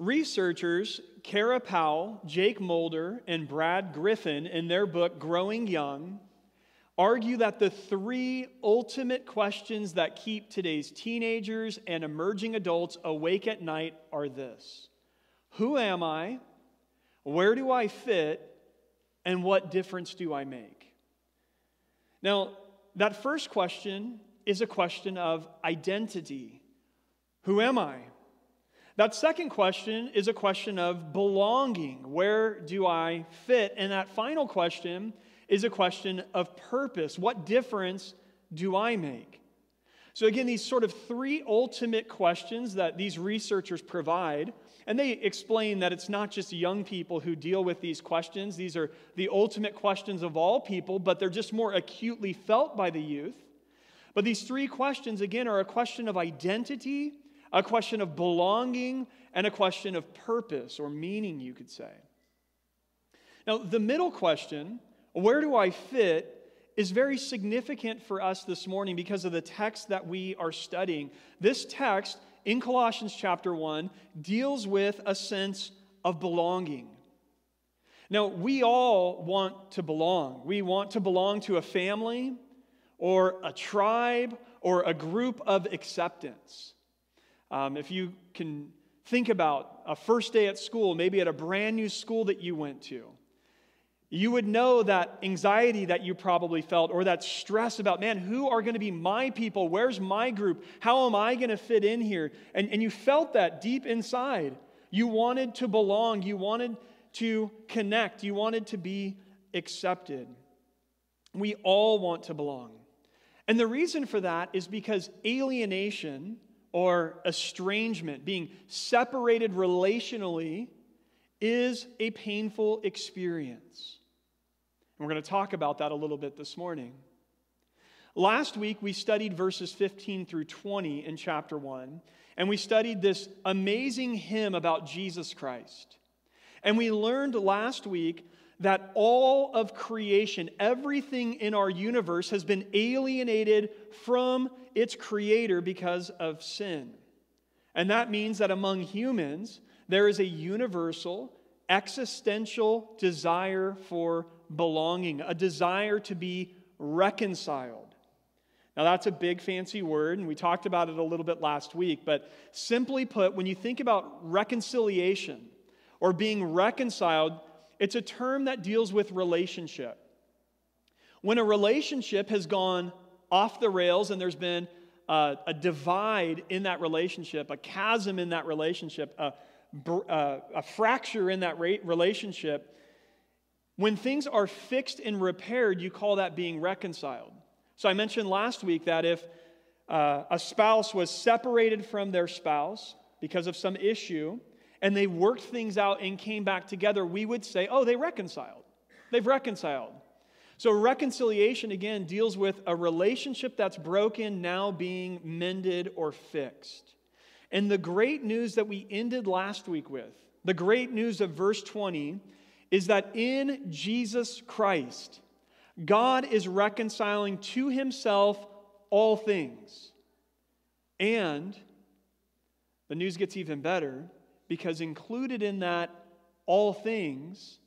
Researchers Kara Powell, Jake Mulder, and Brad Griffin, in their book Growing Young, argue that the three ultimate questions that keep today's teenagers and emerging adults awake at night are this Who am I? Where do I fit? And what difference do I make? Now, that first question is a question of identity. Who am I? That second question is a question of belonging. Where do I fit? And that final question is a question of purpose. What difference do I make? So, again, these sort of three ultimate questions that these researchers provide, and they explain that it's not just young people who deal with these questions. These are the ultimate questions of all people, but they're just more acutely felt by the youth. But these three questions, again, are a question of identity, a question of belonging, and a question of purpose or meaning, you could say. Now, the middle question, where do I fit, is very significant for us this morning because of the text that we are studying. This text in Colossians chapter 1 deals with a sense of belonging. Now, we all want to belong. We want to belong to a family or a tribe or a group of acceptance. Um, if you can think about a first day at school, maybe at a brand new school that you went to, you would know that anxiety that you probably felt or that stress about, man, who are going to be my people? Where's my group? How am I going to fit in here? And, and you felt that deep inside. You wanted to belong, you wanted to connect, you wanted to be accepted. We all want to belong. And the reason for that is because alienation or estrangement, being separated relationally, is a painful experience. And we're going to talk about that a little bit this morning. Last week, we studied verses 15 through 20 in chapter 1, and we studied this amazing hymn about Jesus Christ. And we learned last week that all of creation, everything in our universe, has been alienated from its creator because of sin. And that means that among humans, there is a universal, existential desire for belonging, a desire to be reconciled. Now, that's a big fancy word, and we talked about it a little bit last week, but simply put, when you think about reconciliation or being reconciled, it's a term that deals with relationship. When a relationship has gone off the rails and there's been a, divide in that relationship, a chasm in that relationship, a, a, a fracture in that relationship, when things are fixed and repaired, you call that being reconciled. So I mentioned last week that if uh, a spouse was separated from their spouse because of some issue, and they worked things out and came back together, we would say, oh, they reconciled. They've reconciled. So, reconciliation again deals with a relationship that's broken now being mended or fixed. And the great news that we ended last week with, the great news of verse 20, is that in Jesus Christ, God is reconciling to himself all things. And the news gets even better because included in that all things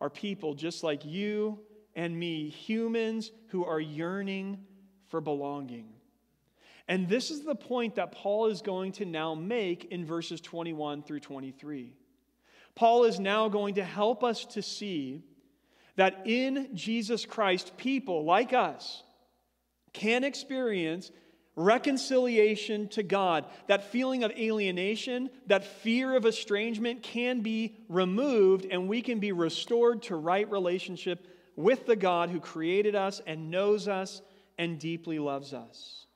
are people just like you and me, humans who are yearning for belonging. And this is the point that Paul is going to now make in verses 21 through 23. Paul is now going to help us to see that in Jesus Christ, people like us can experience reconciliation to God. That feeling of alienation, that fear of estrangement can be removed, and we can be restored to right relationship with the God who created us and knows us and deeply loves us.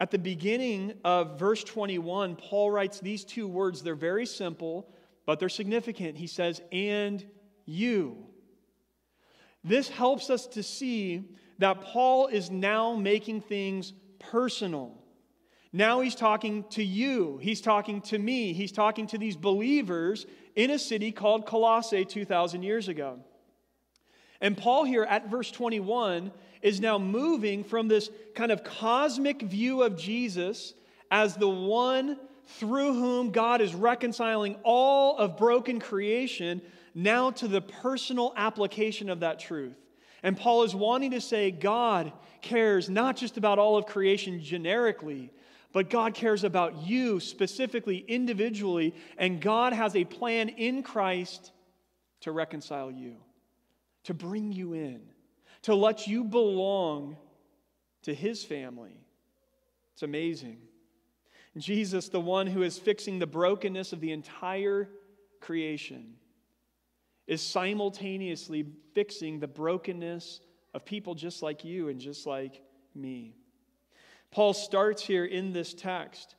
At the beginning of verse 21, Paul writes these two words. They're very simple, but they're significant. He says, and you. This helps us to see that Paul is now making things personal. Now he's talking to you. He's talking to me. He's talking to these believers in a city called Colossae 2,000 years ago. And Paul, here at verse 21, is now moving from this kind of cosmic view of Jesus as the one through whom God is reconciling all of broken creation, now to the personal application of that truth. And Paul is wanting to say God cares not just about all of creation generically, but God cares about you specifically, individually, and God has a plan in Christ to reconcile you, to bring you in, to let you belong to His family. It's amazing. Jesus, the one who is fixing the brokenness of the entire creation, is simultaneously fixing the brokenness of people just like you and just like me. Paul starts here in this text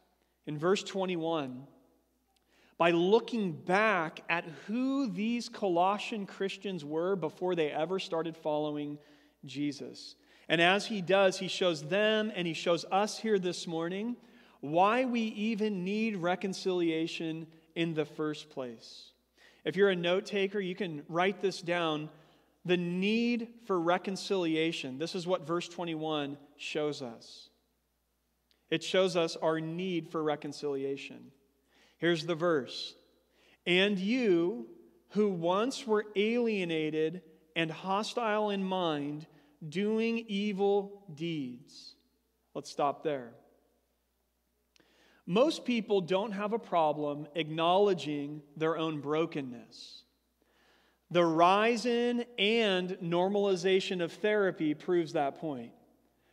in verse 21 by looking back at who these Colossian Christians were before they ever started following Jesus. And as he does, he shows them and he shows us here this morning why we even need reconciliation in the first place. If you're a note taker, you can write this down. The need for reconciliation. This is what verse 21 shows us. It shows us our need for reconciliation. Here's the verse And you, who once were alienated and hostile in mind, doing evil deeds. Let's stop there. Most people don't have a problem acknowledging their own brokenness. The rise in and normalization of therapy proves that point.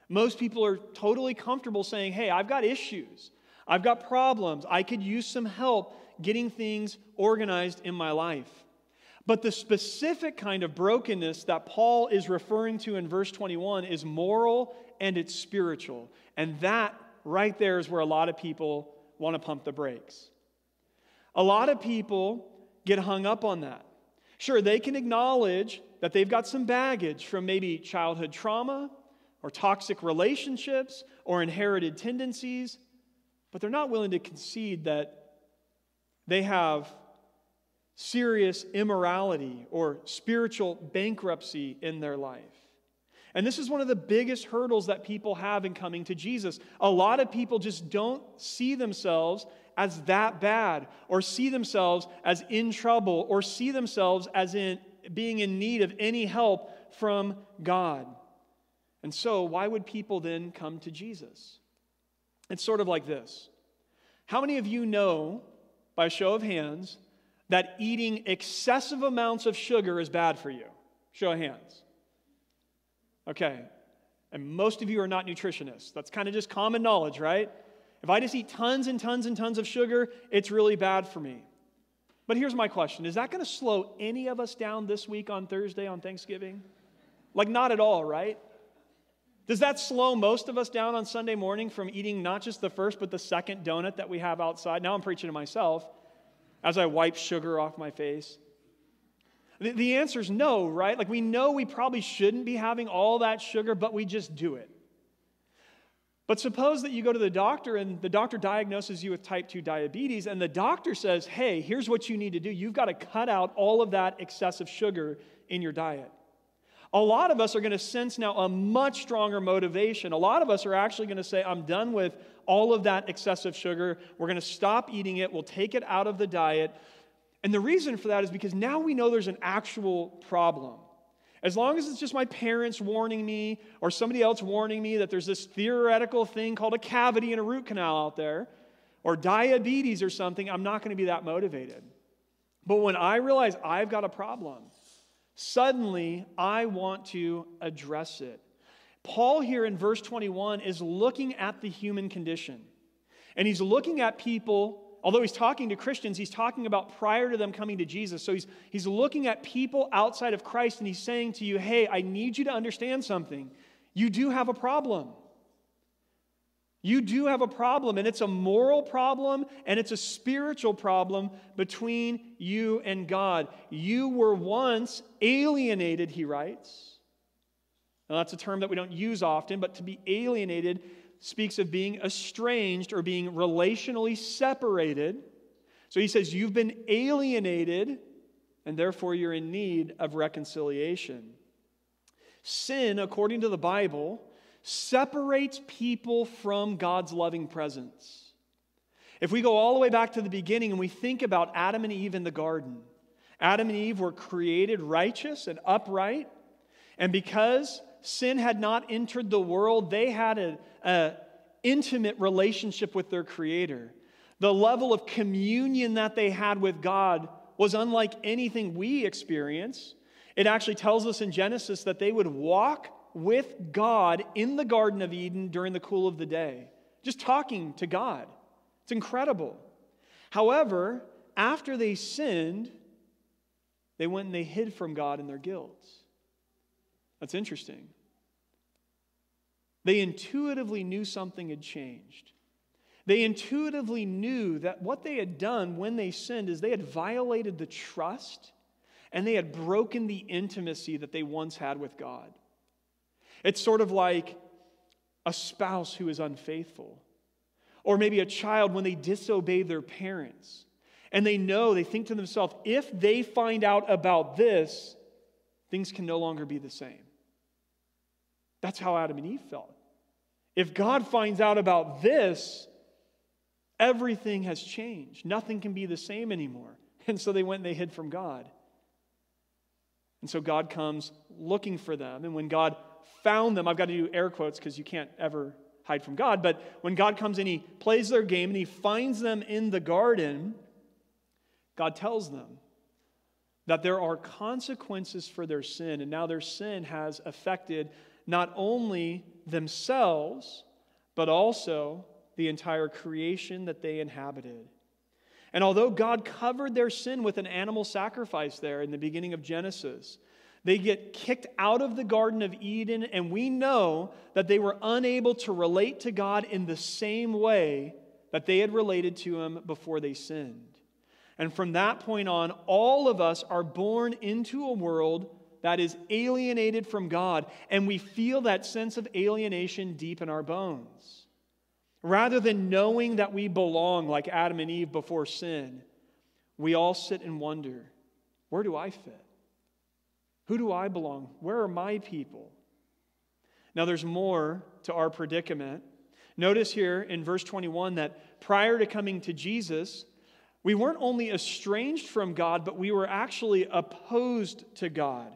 Most people are totally comfortable saying, Hey, I've got issues, I've got problems, I could use some help getting things organized in my life. But the specific kind of brokenness that Paul is referring to in verse 21 is moral and it's spiritual. And that right there is where a lot of people want to pump the brakes. A lot of people get hung up on that. Sure, they can acknowledge that they've got some baggage from maybe childhood trauma or toxic relationships or inherited tendencies, but they're not willing to concede that they have serious immorality or spiritual bankruptcy in their life. And this is one of the biggest hurdles that people have in coming to Jesus. A lot of people just don't see themselves as that bad, or see themselves as in trouble, or see themselves as in being in need of any help from God. And so, why would people then come to Jesus? It's sort of like this How many of you know, by show of hands, that eating excessive amounts of sugar is bad for you? Show of hands. Okay. And most of you are not nutritionists. That's kind of just common knowledge, right? If I just eat tons and tons and tons of sugar, it's really bad for me. But here's my question Is that going to slow any of us down this week on Thursday on Thanksgiving? Like, not at all, right? Does that slow most of us down on Sunday morning from eating not just the first, but the second donut that we have outside? Now I'm preaching to myself as I wipe sugar off my face. The, the answer is no, right? Like we know we probably shouldn't be having all that sugar, but we just do it. But suppose that you go to the doctor and the doctor diagnoses you with type 2 diabetes, and the doctor says, hey, here's what you need to do. You've got to cut out all of that excessive sugar in your diet. A lot of us are going to sense now a much stronger motivation. A lot of us are actually going to say, I'm done with all of that excessive sugar. We're going to stop eating it. We'll take it out of the diet. And the reason for that is because now we know there's an actual problem. As long as it's just my parents warning me or somebody else warning me that there's this theoretical thing called a cavity in a root canal out there or diabetes or something, I'm not going to be that motivated. But when I realize I've got a problem, suddenly I want to address it. Paul, here in verse 21, is looking at the human condition. And he's looking at people although he's talking to Christians, he's talking about prior to them coming to Jesus. So he's, he's looking at people outside of Christ and he's saying to you, hey, I need you to understand something. You do have a problem. You do have a problem, and it's a moral problem and it's a spiritual problem between you and God. You were once alienated, he writes. Now, that's a term that we don't use often, but to be alienated speaks of being estranged or being relationally separated. So he says, You've been alienated, and therefore you're in need of reconciliation. Sin, according to the Bible, separates people from God's loving presence. If we go all the way back to the beginning and we think about Adam and Eve in the garden, Adam and Eve were created righteous and upright. And because sin had not entered the world, they had an intimate relationship with their Creator. The level of communion that they had with God was unlike anything we experience. It actually tells us in Genesis that they would walk with God in the Garden of Eden during the cool of the day, just talking to God. It's incredible. However, after they sinned, they went and they hid from God in their guilt. That's interesting. They intuitively knew something had changed. They intuitively knew that what they had done when they sinned is they had violated the trust and they had broken the intimacy that they once had with God. It's sort of like a spouse who is unfaithful, or maybe a child when they disobey their parents. And they know, they think to themselves, if they find out about this, things can no longer be the same. That's how Adam and Eve felt. If God finds out about this, everything has changed. Nothing can be the same anymore. And so they went and they hid from God. And so God comes looking for them. And when God found them, I've got to do air quotes because you can't ever hide from God. But when God comes and he plays their game and he finds them in the garden, God tells them that there are consequences for their sin. And now their sin has affected not only themselves, but also the entire creation that they inhabited. And although God covered their sin with an animal sacrifice there in the beginning of Genesis, they get kicked out of the Garden of Eden, and we know that they were unable to relate to God in the same way that they had related to Him before they sinned. And from that point on, all of us are born into a world that is alienated from God, and we feel that sense of alienation deep in our bones. Rather than knowing that we belong like Adam and Eve before sin, we all sit and wonder where do I fit? Who do I belong? Where are my people? Now, there's more to our predicament. Notice here in verse 21 that prior to coming to Jesus, we weren't only estranged from God, but we were actually opposed to God.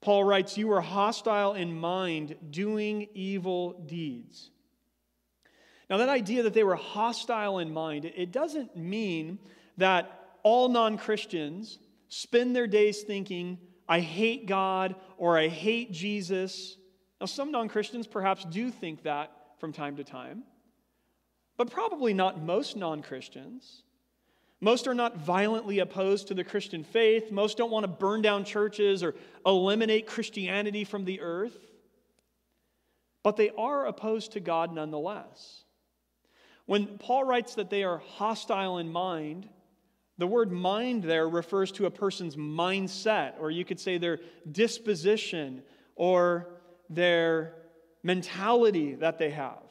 Paul writes, You were hostile in mind, doing evil deeds. Now, that idea that they were hostile in mind, it doesn't mean that all non Christians spend their days thinking, I hate God or I hate Jesus. Now, some non Christians perhaps do think that from time to time, but probably not most non Christians. Most are not violently opposed to the Christian faith. Most don't want to burn down churches or eliminate Christianity from the earth. But they are opposed to God nonetheless. When Paul writes that they are hostile in mind, the word mind there refers to a person's mindset, or you could say their disposition or their mentality that they have.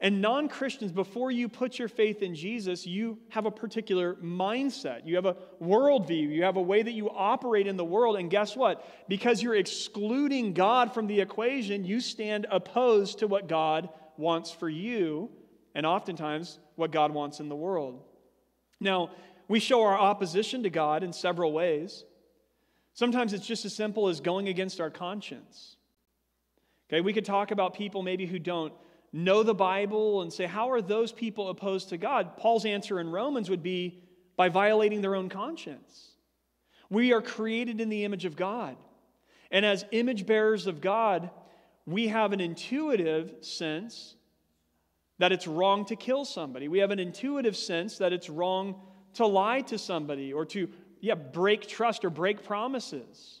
And non Christians, before you put your faith in Jesus, you have a particular mindset. You have a worldview. You have a way that you operate in the world. And guess what? Because you're excluding God from the equation, you stand opposed to what God wants for you, and oftentimes what God wants in the world. Now, we show our opposition to God in several ways. Sometimes it's just as simple as going against our conscience. Okay, we could talk about people maybe who don't know the Bible and say, How are those people opposed to God? Paul's answer in Romans would be by violating their own conscience. We are created in the image of God. And as image bearers of God, we have an intuitive sense that it's wrong to kill somebody. We have an intuitive sense that it's wrong to lie to somebody or to, yeah, break trust or break promises.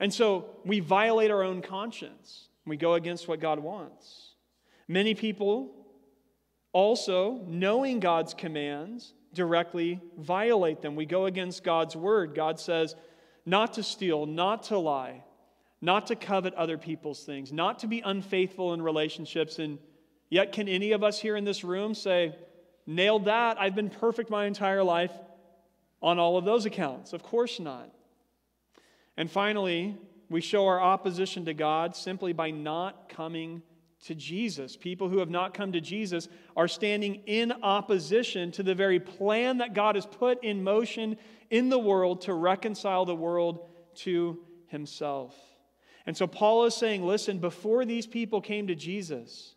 And so we violate our own conscience. We go against what God wants. Many people also, knowing God's commands, directly violate them. We go against God's word. God says not to steal, not to lie, not to covet other people's things, not to be unfaithful in relationships. And yet, can any of us here in this room say, nailed that? I've been perfect my entire life on all of those accounts? Of course not. And finally, we show our opposition to God simply by not coming to Jesus. People who have not come to Jesus are standing in opposition to the very plan that God has put in motion in the world to reconcile the world to himself. And so Paul is saying, listen, before these people came to Jesus,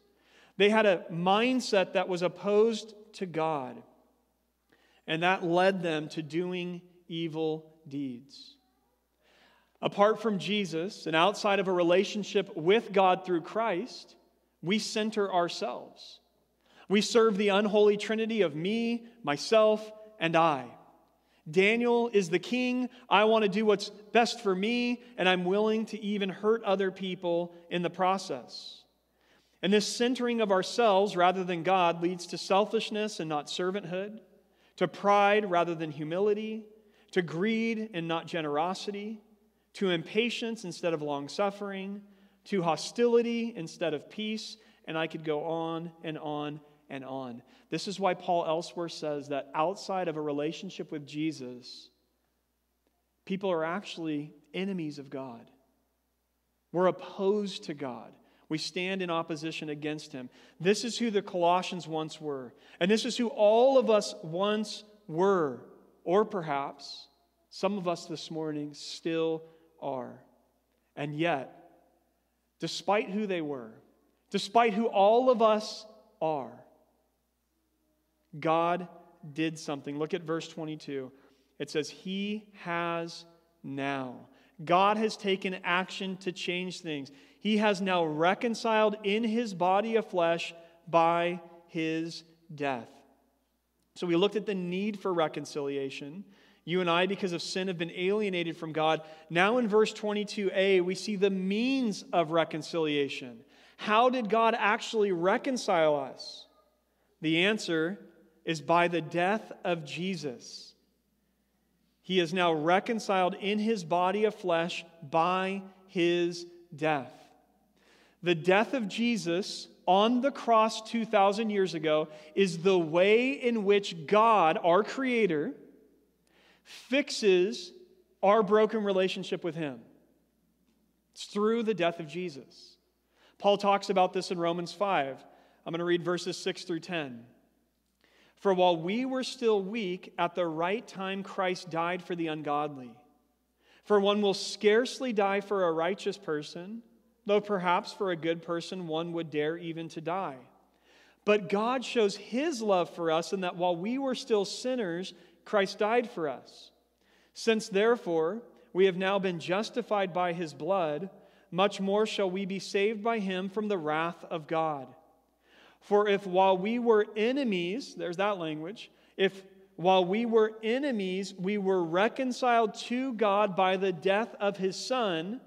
they had a mindset that was opposed to God. And that led them to doing evil deeds. Apart from Jesus and outside of a relationship with God through Christ, we center ourselves. We serve the unholy trinity of me, myself, and I. Daniel is the king. I want to do what's best for me, and I'm willing to even hurt other people in the process. And this centering of ourselves rather than God leads to selfishness and not servanthood, to pride rather than humility, to greed and not generosity, to impatience instead of long suffering, to hostility instead of peace, and I could go on and on and on. This is why Paul elsewhere says that outside of a relationship with Jesus, people are actually enemies of God. We're opposed to God. We stand in opposition against him. This is who the Colossians once were. And this is who all of us once were. Or perhaps some of us this morning still are. And yet, despite who they were, despite who all of us are, God did something. Look at verse 22. It says, He has now. God has taken action to change things. He has now reconciled in his body of flesh by his death. So we looked at the need for reconciliation. You and I, because of sin, have been alienated from God. Now in verse 22a, we see the means of reconciliation. How did God actually reconcile us? The answer is by the death of Jesus. He is now reconciled in his body of flesh by his death. The death of Jesus on the cross 2,000 years ago is the way in which God, our Creator, fixes our broken relationship with Him. It's through the death of Jesus. Paul talks about this in Romans 5. I'm going to read verses 6 through 10. For while we were still weak, at the right time Christ died for the ungodly. For one will scarcely die for a righteous person, though perhaps for a good person one would dare even to die. But God shows his love for us in that while we were still sinners, Christ died for us. Since therefore we have now been justified by his blood, much more shall we be saved by him from the wrath of God. For if while we were enemies, there's that language, if while we were enemies, we were reconciled to God by the death of his Son,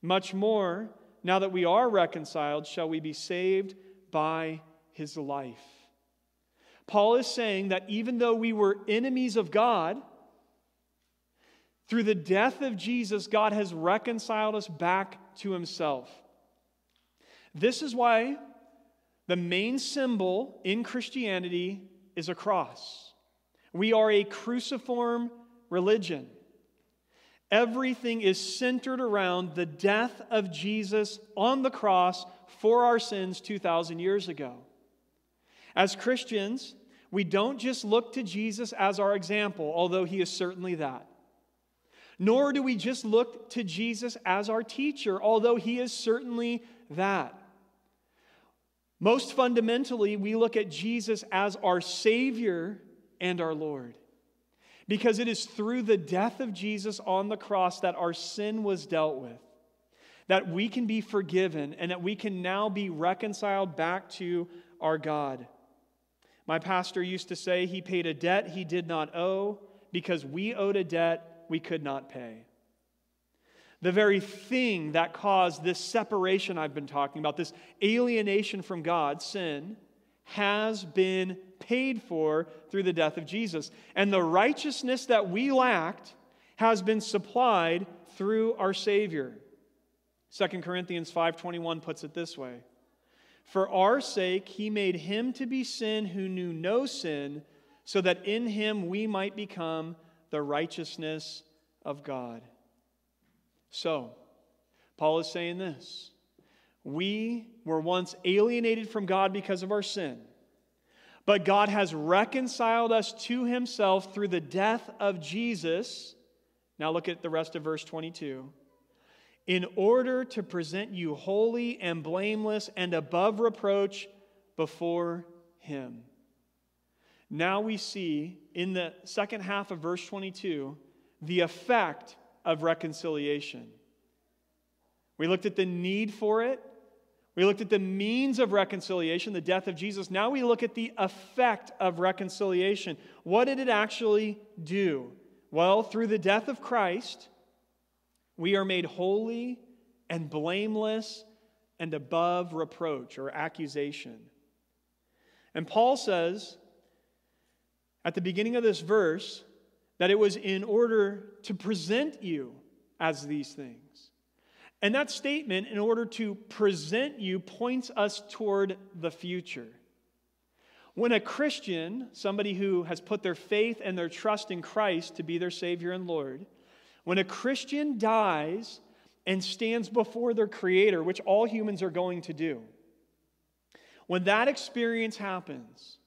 much more, now that we are reconciled, shall we be saved by his life. Paul is saying that even though we were enemies of God, through the death of Jesus, God has reconciled us back to himself. This is why the main symbol in Christianity is a cross. We are a cruciform religion. Everything is centered around the death of Jesus on the cross for our sins 2,000 years ago. As Christians, we don't just look to Jesus as our example, although he is certainly that. Nor do we just look to Jesus as our teacher, although he is certainly that. Most fundamentally, we look at Jesus as our Savior and our Lord. Because it is through the death of Jesus on the cross that our sin was dealt with, that we can be forgiven, and that we can now be reconciled back to our God. My pastor used to say he paid a debt he did not owe because we owed a debt we could not pay. The very thing that caused this separation I've been talking about, this alienation from God, sin, has been paid for through the death of Jesus. And the righteousness that we lacked has been supplied through our Savior. 2 Corinthians 5:21 puts it this way. For our sake, he made him to be sin who knew no sin, so that in him we might become the righteousness of God. So, Paul is saying this We were once alienated from God because of our sin, but God has reconciled us to himself through the death of Jesus. Now look at the rest of verse 22. In order to present you holy and blameless and above reproach before him. Now we see in the second half of verse 22 the effect of reconciliation. We looked at the need for it. We looked at the means of reconciliation, the death of Jesus. Now we look at the effect of reconciliation. What did it actually do? Well, through the death of Christ, we are made holy and blameless and above reproach or accusation. And Paul says at the beginning of this verse that it was in order to present you as these things. And that statement, in order to present you, points us toward the future. When a Christian, somebody who has put their faith and their trust in Christ to be their Savior and Lord, when a Christian dies and stands before their Creator, which all humans are going to do, when that experience happens,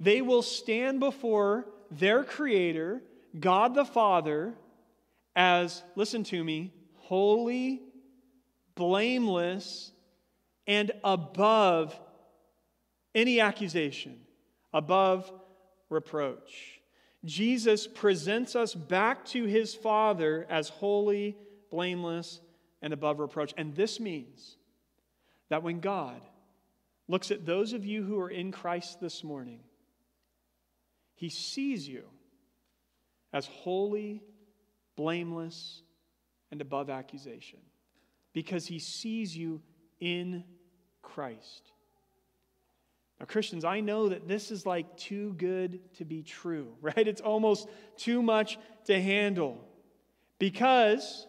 they will stand before their Creator, God the Father, as, listen to me, holy, blameless, and above any accusation, above reproach. Jesus presents us back to his Father as holy, blameless, and above reproach. And this means that when God looks at those of you who are in Christ this morning, he sees you as holy, blameless, and above accusation because he sees you in Christ. Now, Christians, I know that this is like too good to be true, right? It's almost too much to handle because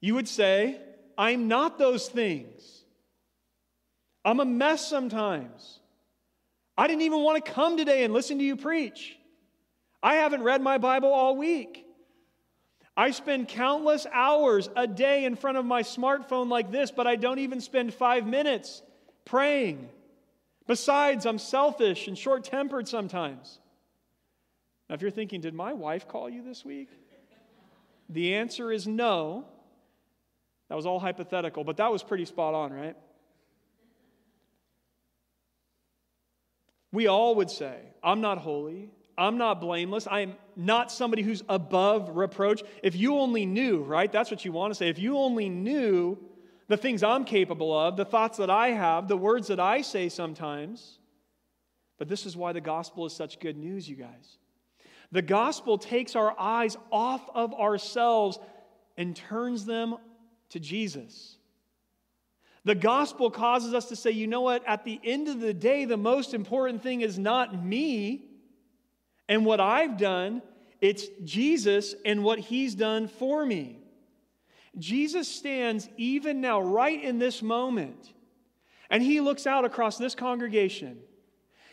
you would say, I'm not those things. I'm a mess sometimes. I didn't even want to come today and listen to you preach. I haven't read my Bible all week. I spend countless hours a day in front of my smartphone like this, but I don't even spend five minutes praying. Besides, I'm selfish and short tempered sometimes. Now, if you're thinking, did my wife call you this week? The answer is no. That was all hypothetical, but that was pretty spot on, right? We all would say, I'm not holy. I'm not blameless. I'm not somebody who's above reproach. If you only knew, right? That's what you want to say. If you only knew the things I'm capable of, the thoughts that I have, the words that I say sometimes. But this is why the gospel is such good news, you guys. The gospel takes our eyes off of ourselves and turns them to Jesus. The gospel causes us to say, you know what? At the end of the day, the most important thing is not me and what I've done, it's Jesus and what he's done for me. Jesus stands even now, right in this moment, and he looks out across this congregation.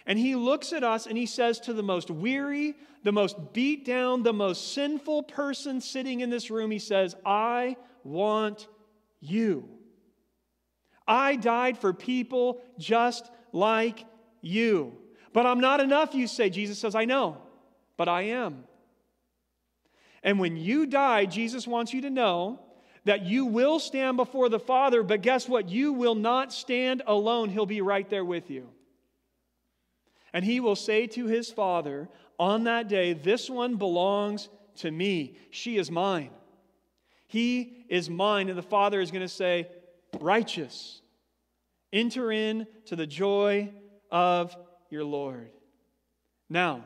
And he looks at us and he says to the most weary, the most beat down, the most sinful person sitting in this room, he says, I want you. I died for people just like you. But I'm not enough, you say. Jesus says, I know, but I am. And when you die, Jesus wants you to know that you will stand before the Father, but guess what? You will not stand alone. He'll be right there with you. And he will say to his Father on that day, This one belongs to me. She is mine. He is mine. And the Father is going to say, Righteous. Enter in to the joy of your Lord. Now,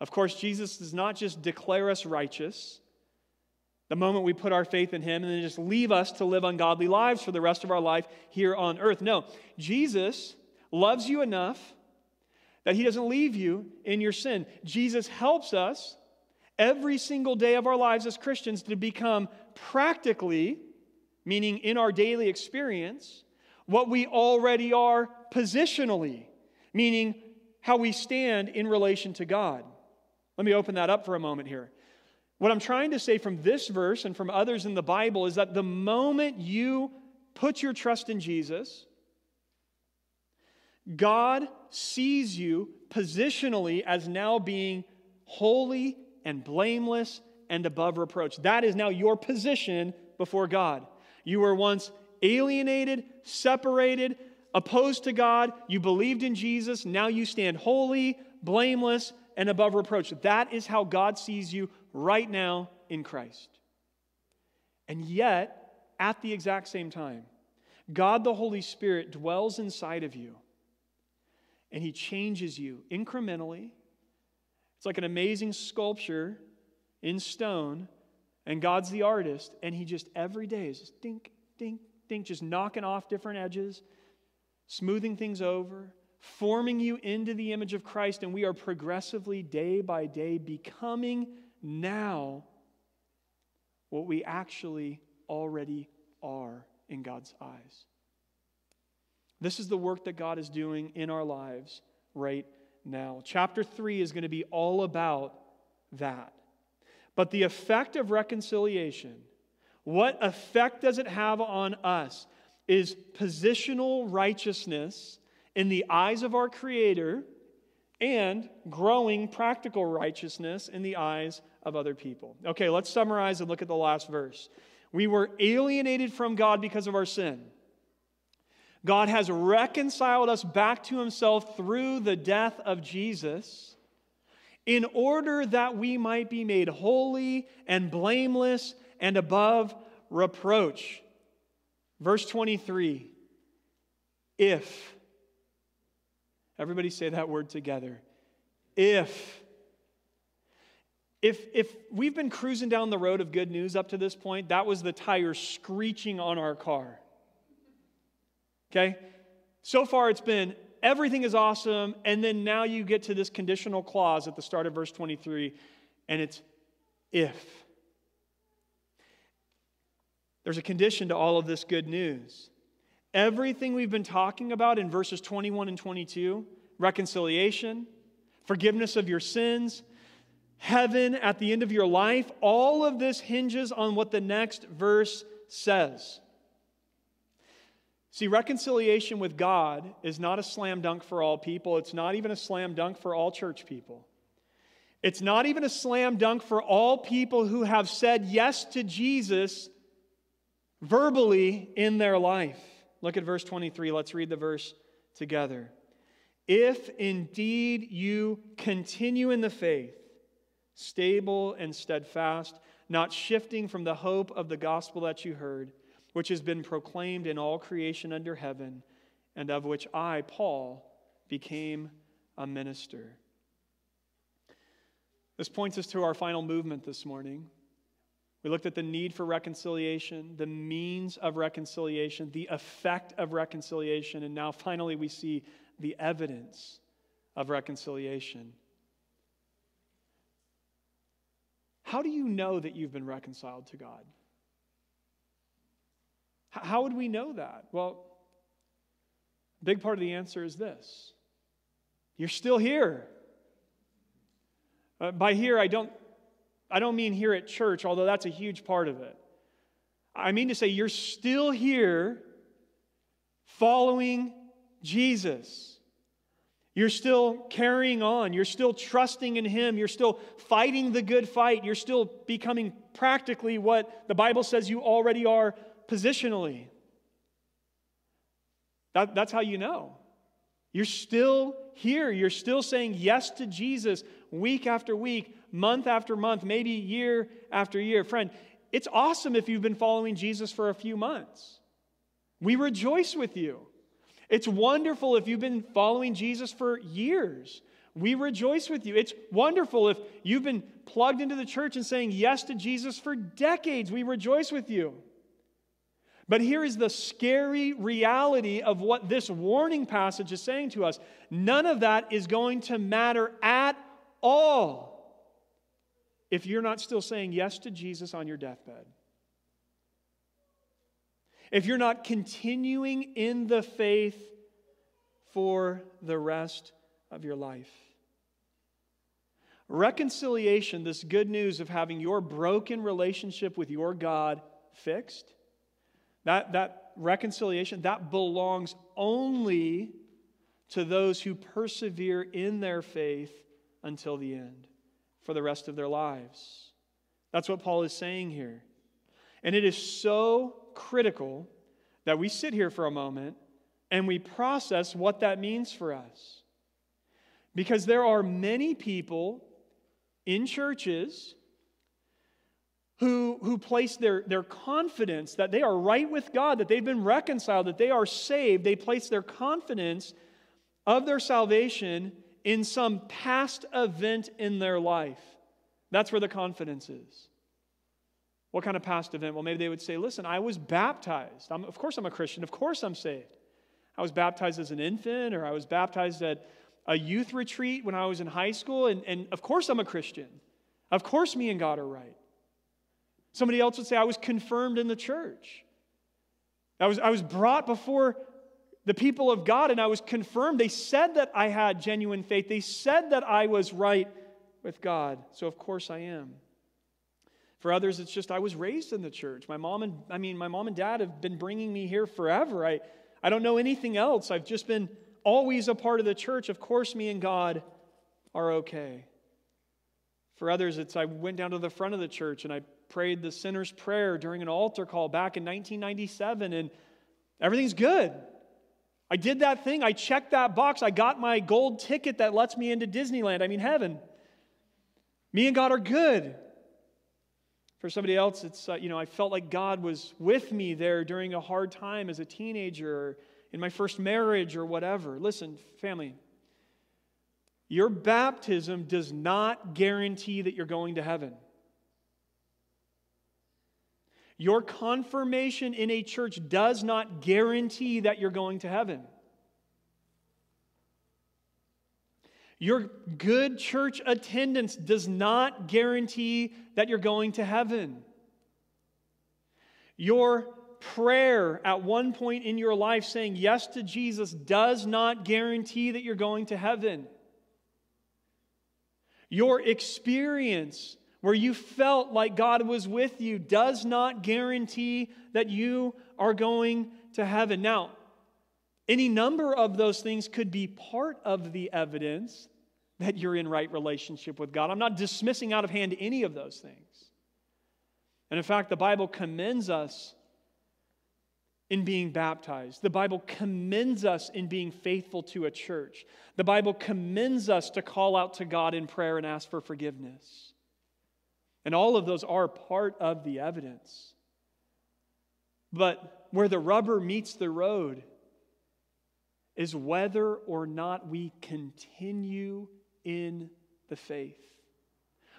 of course, Jesus does not just declare us righteous the moment we put our faith in Him and then just leave us to live ungodly lives for the rest of our life here on earth. No, Jesus loves you enough that He doesn't leave you in your sin. Jesus helps us every single day of our lives as Christians to become practically, meaning in our daily experience, what we already are positionally, meaning how we stand in relation to God. Let me open that up for a moment here. What I'm trying to say from this verse and from others in the Bible is that the moment you put your trust in Jesus, God sees you positionally as now being holy and blameless and above reproach. That is now your position before God. You were once alienated, separated, opposed to God. You believed in Jesus. Now you stand holy, blameless, and above reproach. That is how God sees you right now in Christ. And yet, at the exact same time, God the Holy Spirit dwells inside of you and He changes you incrementally. It's like an amazing sculpture in stone, and God's the artist, and He just every day is just dink, dink, dink, just knocking off different edges, smoothing things over, forming you into the image of Christ, and we are progressively, day by day, becoming now what we actually already are in God's eyes. This is the work that God is doing in our lives right now. Chapter 3 is going to be all about that. But the effect of reconciliation, what effect does it have on us, is positional righteousness in the eyes of our Creator and growing practical righteousness in the eyes of other people. Okay, let's summarize and look at the last verse. We were alienated from God because of our sin. God has reconciled us back to himself through the death of Jesus in order that we might be made holy and blameless and above reproach. Verse 23 If, everybody say that word together. If, if, if we've been cruising down the road of good news up to this point, that was the tire screeching on our car. Okay? So far, it's been everything is awesome, and then now you get to this conditional clause at the start of verse 23, and it's if. There's a condition to all of this good news. Everything we've been talking about in verses 21 and 22 reconciliation, forgiveness of your sins, heaven at the end of your life all of this hinges on what the next verse says. See, reconciliation with God is not a slam dunk for all people. It's not even a slam dunk for all church people. It's not even a slam dunk for all people who have said yes to Jesus verbally in their life. Look at verse 23. Let's read the verse together. If indeed you continue in the faith, stable and steadfast, not shifting from the hope of the gospel that you heard, which has been proclaimed in all creation under heaven, and of which I, Paul, became a minister. This points us to our final movement this morning. We looked at the need for reconciliation, the means of reconciliation, the effect of reconciliation, and now finally we see the evidence of reconciliation. How do you know that you've been reconciled to God? How would we know that? Well, a big part of the answer is this you're still here. Uh, by here, I don't, I don't mean here at church, although that's a huge part of it. I mean to say you're still here following Jesus. You're still carrying on. You're still trusting in Him. You're still fighting the good fight. You're still becoming practically what the Bible says you already are positionally. That, that's how you know. You're still here. You're still saying yes to Jesus week after week, month after month, maybe year after year. Friend, it's awesome if you've been following Jesus for a few months. We rejoice with you. It's wonderful if you've been following Jesus for years. We rejoice with you. It's wonderful if you've been plugged into the church and saying yes to Jesus for decades. We rejoice with you. But here is the scary reality of what this warning passage is saying to us none of that is going to matter at all if you're not still saying yes to Jesus on your deathbed. If you're not continuing in the faith for the rest of your life. Reconciliation, this good news of having your broken relationship with your God fixed, that, that reconciliation, that belongs only to those who persevere in their faith until the end for the rest of their lives. That's what Paul is saying here. And it is so critical that we sit here for a moment and we process what that means for us. Because there are many people in churches who, who place their, their confidence that they are right with God, that they've been reconciled, that they are saved. They place their confidence of their salvation in some past event in their life. That's where the confidence is. What kind of past event? Well, maybe they would say, listen, I was baptized. I'm, of course, I'm a Christian. Of course, I'm saved. I was baptized as an infant, or I was baptized at a youth retreat when I was in high school, and, and of course, I'm a Christian. Of course, me and God are right. Somebody else would say, I was confirmed in the church. I was, I was brought before the people of God and I was confirmed. They said that I had genuine faith, they said that I was right with God. So, of course, I am. For others, it's just I was raised in the church. My mom and I mean, my mom and dad have been bringing me here forever. I, I don't know anything else. I've just been always a part of the church. Of course, me and God are okay. For others, it's I went down to the front of the church and I prayed the sinner's prayer during an altar call back in 1997, and everything's good. I did that thing. I checked that box. I got my gold ticket that lets me into Disneyland. I mean, heaven. Me and God are good. For somebody else, it's, uh, you know, I felt like God was with me there during a hard time as a teenager, in my first marriage, or whatever. Listen, family, your baptism does not guarantee that you're going to heaven. Your confirmation in a church does not guarantee that you're going to heaven. Your good church attendance does not guarantee that you're going to heaven. Your prayer at one point in your life saying yes to Jesus does not guarantee that you're going to heaven. Your experience where you felt like God was with you does not guarantee that you are going to heaven. Now, any number of those things could be part of the evidence that you're in right relationship with God. I'm not dismissing out of hand any of those things. And in fact, the Bible commends us in being baptized. The Bible commends us in being faithful to a church. The Bible commends us to call out to God in prayer and ask for forgiveness. And all of those are part of the evidence. But where the rubber meets the road is whether or not we continue in the faith,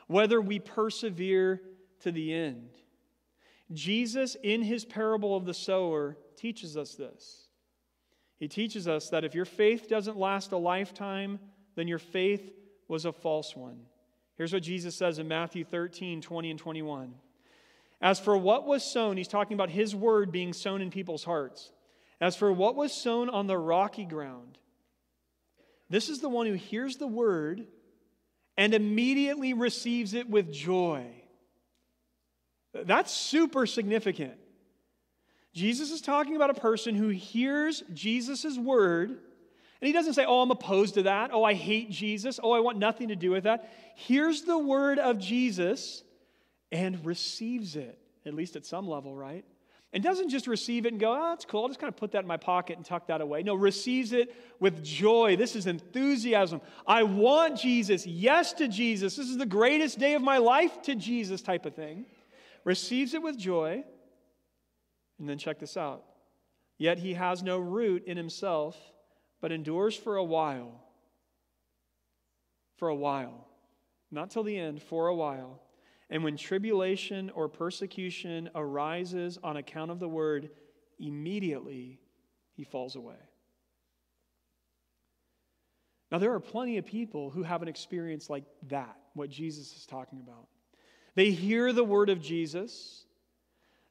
whether we persevere to the end. Jesus, in his parable of the sower, teaches us this. He teaches us that if your faith doesn't last a lifetime, then your faith was a false one. Here's what Jesus says in Matthew 13, 20 and 21. As for what was sown, he's talking about his word being sown in people's hearts. As for what was sown on the rocky ground, this is the one who hears the word and immediately receives it with joy. That's super significant. Jesus is talking about a person who hears Jesus' word and he doesn't say, Oh, I'm opposed to that. Oh, I hate Jesus. Oh, I want nothing to do with that. Here's the word of Jesus and receives it, at least at some level, right? And doesn't just receive it and go, Oh, that's cool. I'll just kind of put that in my pocket and tuck that away. No, receives it with joy. This is enthusiasm. I want Jesus. Yes to Jesus. This is the greatest day of my life to Jesus, type of thing. Receives it with joy. And then check this out. Yet he has no root in himself but endures for a while. For a while. Not till the end, for a while. And when tribulation or persecution arises on account of the word, immediately he falls away. Now, there are plenty of people who have an experience like that, what Jesus is talking about. They hear the word of Jesus,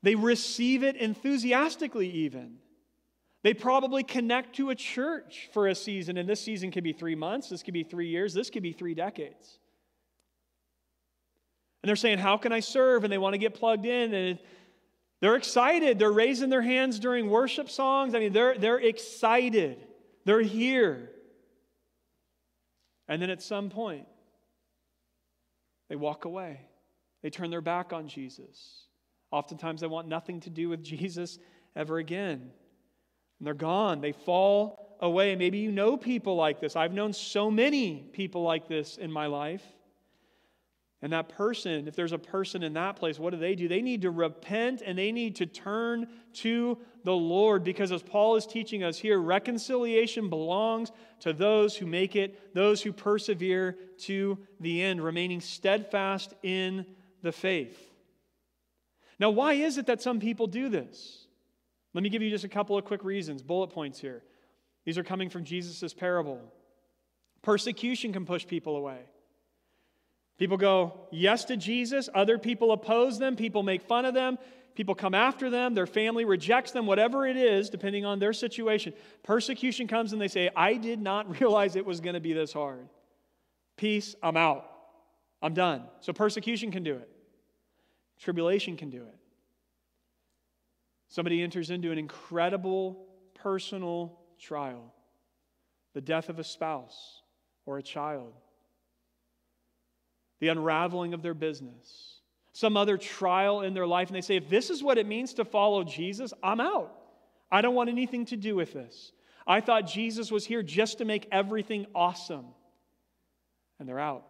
they receive it enthusiastically, even. They probably connect to a church for a season, and this season could be three months, this could be three years, this could be three decades. And they're saying, How can I serve? And they want to get plugged in. And They're excited. They're raising their hands during worship songs. I mean, they're, they're excited. They're here. And then at some point, they walk away. They turn their back on Jesus. Oftentimes, they want nothing to do with Jesus ever again. And they're gone. They fall away. Maybe you know people like this. I've known so many people like this in my life. And that person, if there's a person in that place, what do they do? They need to repent and they need to turn to the Lord because, as Paul is teaching us here, reconciliation belongs to those who make it, those who persevere to the end, remaining steadfast in the faith. Now, why is it that some people do this? Let me give you just a couple of quick reasons, bullet points here. These are coming from Jesus' parable. Persecution can push people away. People go yes to Jesus, other people oppose them, people make fun of them, people come after them, their family rejects them, whatever it is, depending on their situation. Persecution comes and they say, I did not realize it was going to be this hard. Peace, I'm out. I'm done. So persecution can do it, tribulation can do it. Somebody enters into an incredible personal trial the death of a spouse or a child the unraveling of their business, some other trial in their life, and they say, if this is what it means to follow Jesus, I'm out. I don't want anything to do with this. I thought Jesus was here just to make everything awesome. And they're out.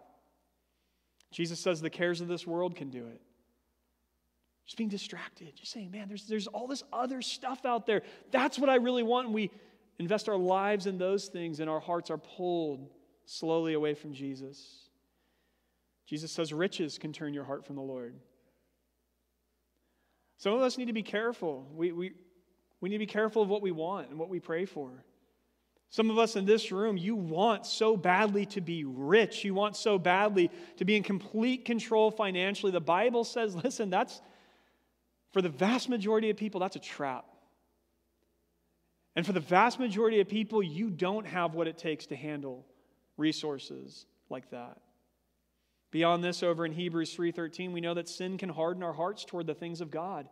Jesus says the cares of this world can do it. Just being distracted, just saying, man, there's, there's all this other stuff out there. That's what I really want. And we invest our lives in those things, and our hearts are pulled slowly away from Jesus. Jesus says riches can turn your heart from the Lord. Some of us need to be careful. We, we, we need to be careful of what we want and what we pray for. Some of us in this room, you want so badly to be rich. You want so badly to be in complete control financially. The Bible says, listen, that's, for the vast majority of people, that's a trap. And for the vast majority of people, you don't have what it takes to handle resources like that. Beyond this, over in Hebrews 3:13, we know that sin can harden our hearts toward the things of God.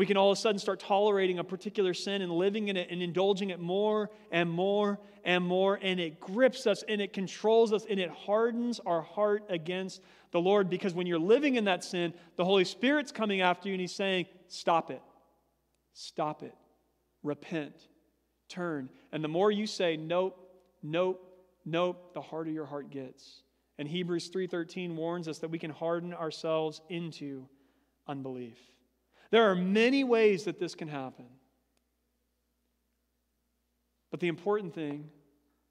We can all of a sudden start tolerating a particular sin and living in it and indulging it more and more and more, and it grips us and it controls us and it hardens our heart against the Lord. Because when you're living in that sin, the Holy Spirit's coming after you and He's saying, Stop it. Stop it. Repent. Turn. And the more you say, Nope, nope, nope, the harder your heart gets. And Hebrews 3:13 warns us that we can harden ourselves into unbelief. There are many ways that this can happen. But the important thing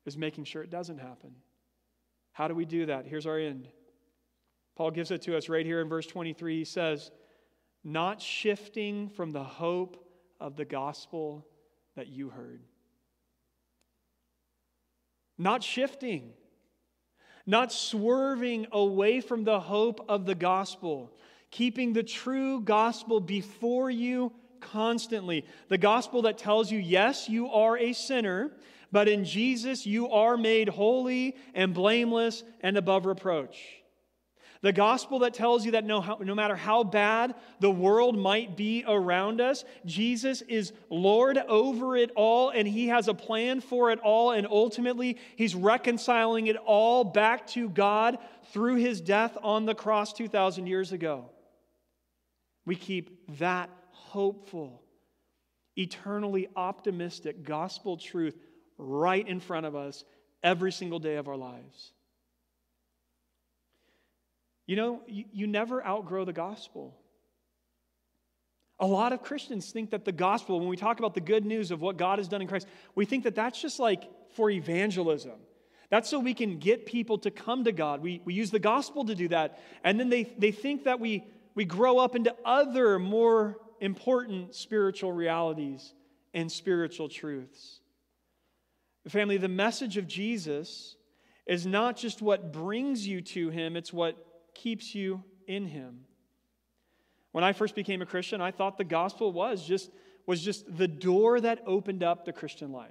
is making sure it doesn't happen. How do we do that? Here's our end. Paul gives it to us right here in verse 23. He says, Not shifting from the hope of the gospel that you heard. Not shifting not swerving away from the hope of the gospel, keeping the true gospel before you constantly. The gospel that tells you, yes, you are a sinner, but in Jesus you are made holy and blameless and above reproach. The gospel that tells you that no, no matter how bad the world might be around us, Jesus is Lord over it all and he has a plan for it all. And ultimately, he's reconciling it all back to God through his death on the cross 2,000 years ago. We keep that hopeful, eternally optimistic gospel truth right in front of us every single day of our lives. You know, you, you never outgrow the gospel. A lot of Christians think that the gospel, when we talk about the good news of what God has done in Christ, we think that that's just like for evangelism. That's so we can get people to come to God. We, we use the gospel to do that. And then they, they think that we, we grow up into other more important spiritual realities and spiritual truths. Family, the message of Jesus is not just what brings you to Him, it's what keeps you in him. When I first became a Christian, I thought the gospel was just, was just the door that opened up the Christian life.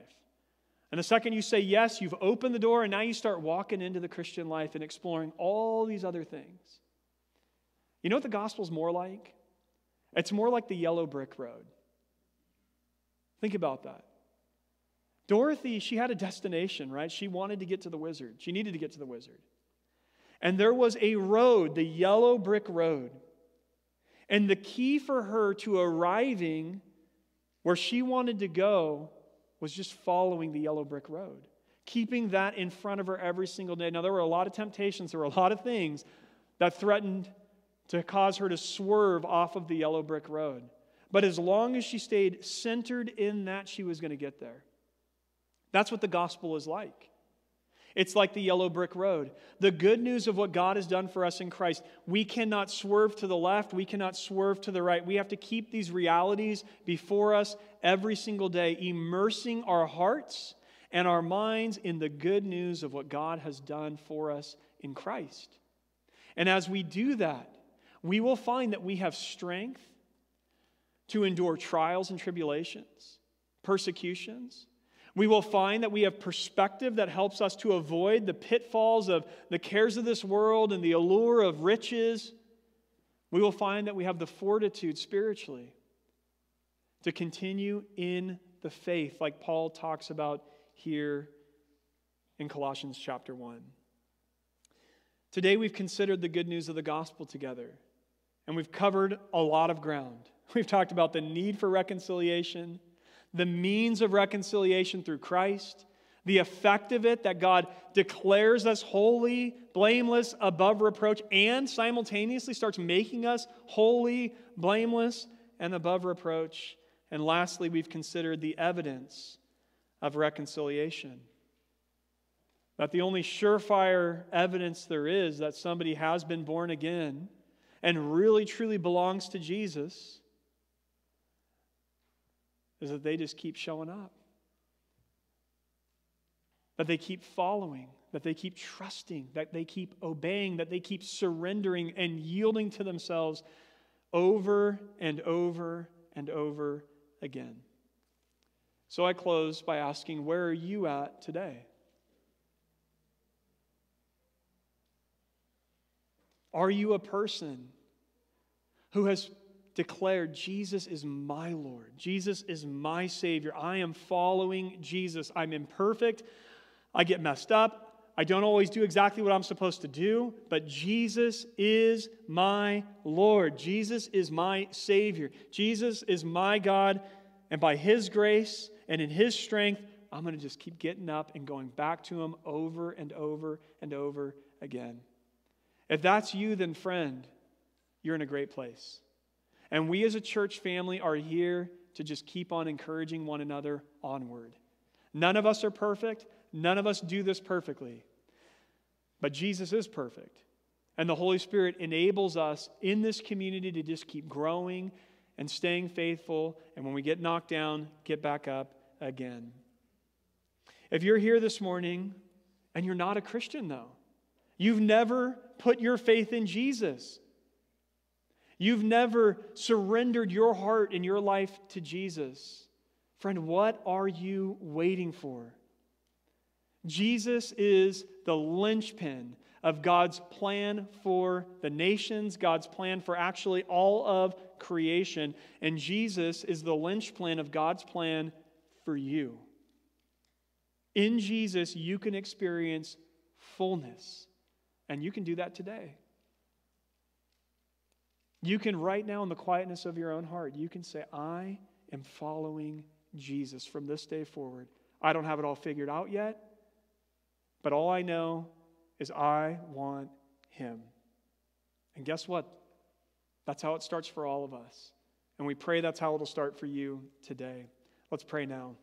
And the second you say yes, you've opened the door, and now you start walking into the Christian life and exploring all these other things. You know what the gospel's more like? It's more like the yellow brick road. Think about that. Dorothy, she had a destination, right? She wanted to get to the wizard. She needed to get to the wizard. And there was a road, the yellow brick road. And the key for her to arriving where she wanted to go was just following the yellow brick road, keeping that in front of her every single day. Now, there were a lot of temptations, there were a lot of things that threatened to cause her to swerve off of the yellow brick road. But as long as she stayed centered in that, she was going to get there. That's what the gospel is like. It's like the yellow brick road. The good news of what God has done for us in Christ, we cannot swerve to the left, we cannot swerve to the right. We have to keep these realities before us every single day, immersing our hearts and our minds in the good news of what God has done for us in Christ. And as we do that, we will find that we have strength to endure trials and tribulations, persecutions. We will find that we have perspective that helps us to avoid the pitfalls of the cares of this world and the allure of riches. We will find that we have the fortitude spiritually to continue in the faith, like Paul talks about here in Colossians chapter 1. Today, we've considered the good news of the gospel together, and we've covered a lot of ground. We've talked about the need for reconciliation, the means of reconciliation through Christ, the effect of it that God declares us holy, blameless, above reproach, and simultaneously starts making us holy, blameless, and above reproach. And lastly, we've considered the evidence of reconciliation. That the only surefire evidence there is that somebody has been born again and really truly belongs to Jesus is that they just keep showing up. That they keep following, that they keep trusting, that they keep obeying, that they keep surrendering and yielding to themselves over and over and over again. So I close by asking, where are you at today? Are you a person who has declared, Jesus is my Lord. Jesus is my Savior. I am following Jesus. I'm imperfect. I get messed up. I don't always do exactly what I'm supposed to do, but Jesus is my Lord. Jesus is my Savior. Jesus is my God. And by His grace and in His strength, I'm going to just keep getting up and going back to Him over and over and over again. If that's you, then, friend, you're in a great place. And we as a church family are here to just keep on encouraging one another onward. None of us are perfect. None of us do this perfectly. But Jesus is perfect. And the Holy Spirit enables us in this community to just keep growing and staying faithful. And when we get knocked down, get back up again. If you're here this morning and you're not a Christian, though, you've never put your faith in Jesus. You've never surrendered your heart and your life to Jesus. Friend, what are you waiting for? Jesus is the linchpin of God's plan for the nations, God's plan for actually all of creation, and Jesus is the linchpin of God's plan for you. In Jesus, you can experience fullness, and you can do that today. You can, right now, in the quietness of your own heart, you can say, I am following Jesus from this day forward. I don't have it all figured out yet, but all I know is I want Him. And guess what? That's how it starts for all of us. And we pray that's how it'll start for you today. Let's pray now.